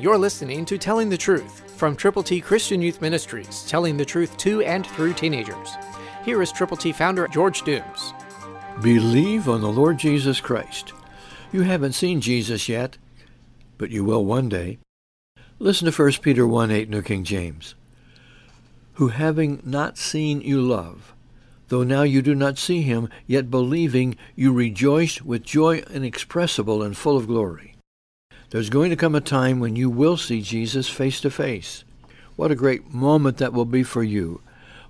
You're listening to Telling the Truth from Triple T Christian Youth Ministries, telling the truth to and through teenagers. Here is Triple T founder George Dooms. Believe on the Lord Jesus Christ. You haven't seen Jesus yet, but you will one day. Listen to 1 Peter 1 8, New King James. Who having not seen you love, though now you do not see him, yet believing you rejoice with joy inexpressible and full of glory. There's going to come a time when you will see Jesus face to face. What a great moment that will be for you.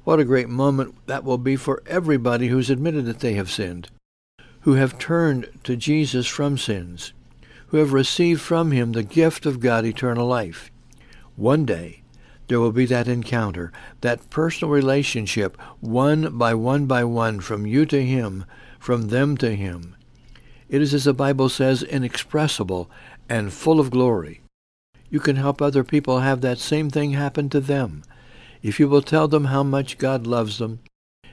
What a great moment that will be for everybody who's admitted that they have sinned, who have turned to Jesus from sins, who have received from him the gift of God eternal life. One day, there will be that encounter, that personal relationship, one by one by one, from you to him, from them to him. It is, as the Bible says, inexpressible and full of glory. You can help other people have that same thing happen to them. If you will tell them how much God loves them,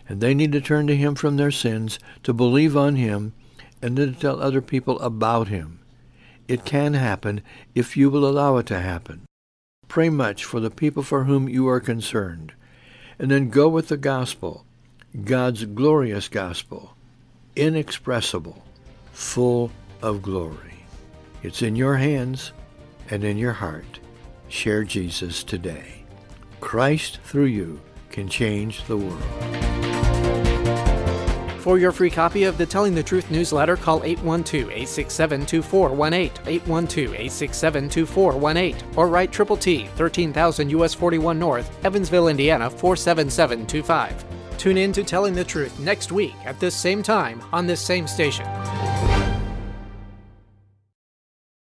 and they need to turn to him from their sins, to believe on him, and then to tell other people about him. It can happen if you will allow it to happen. Pray much for the people for whom you are concerned. And then go with the gospel, God's glorious gospel, inexpressible, full of glory. It's in your hands and in your heart. Share Jesus today. Christ through you can change the world. For your free copy of the Telling the Truth newsletter, call 812-867-2418, 812-867-2418, or write Triple T, 13,000 US 41 North, Evansville, Indiana 47725. Tune in to Telling the Truth next week at this same time on this same station.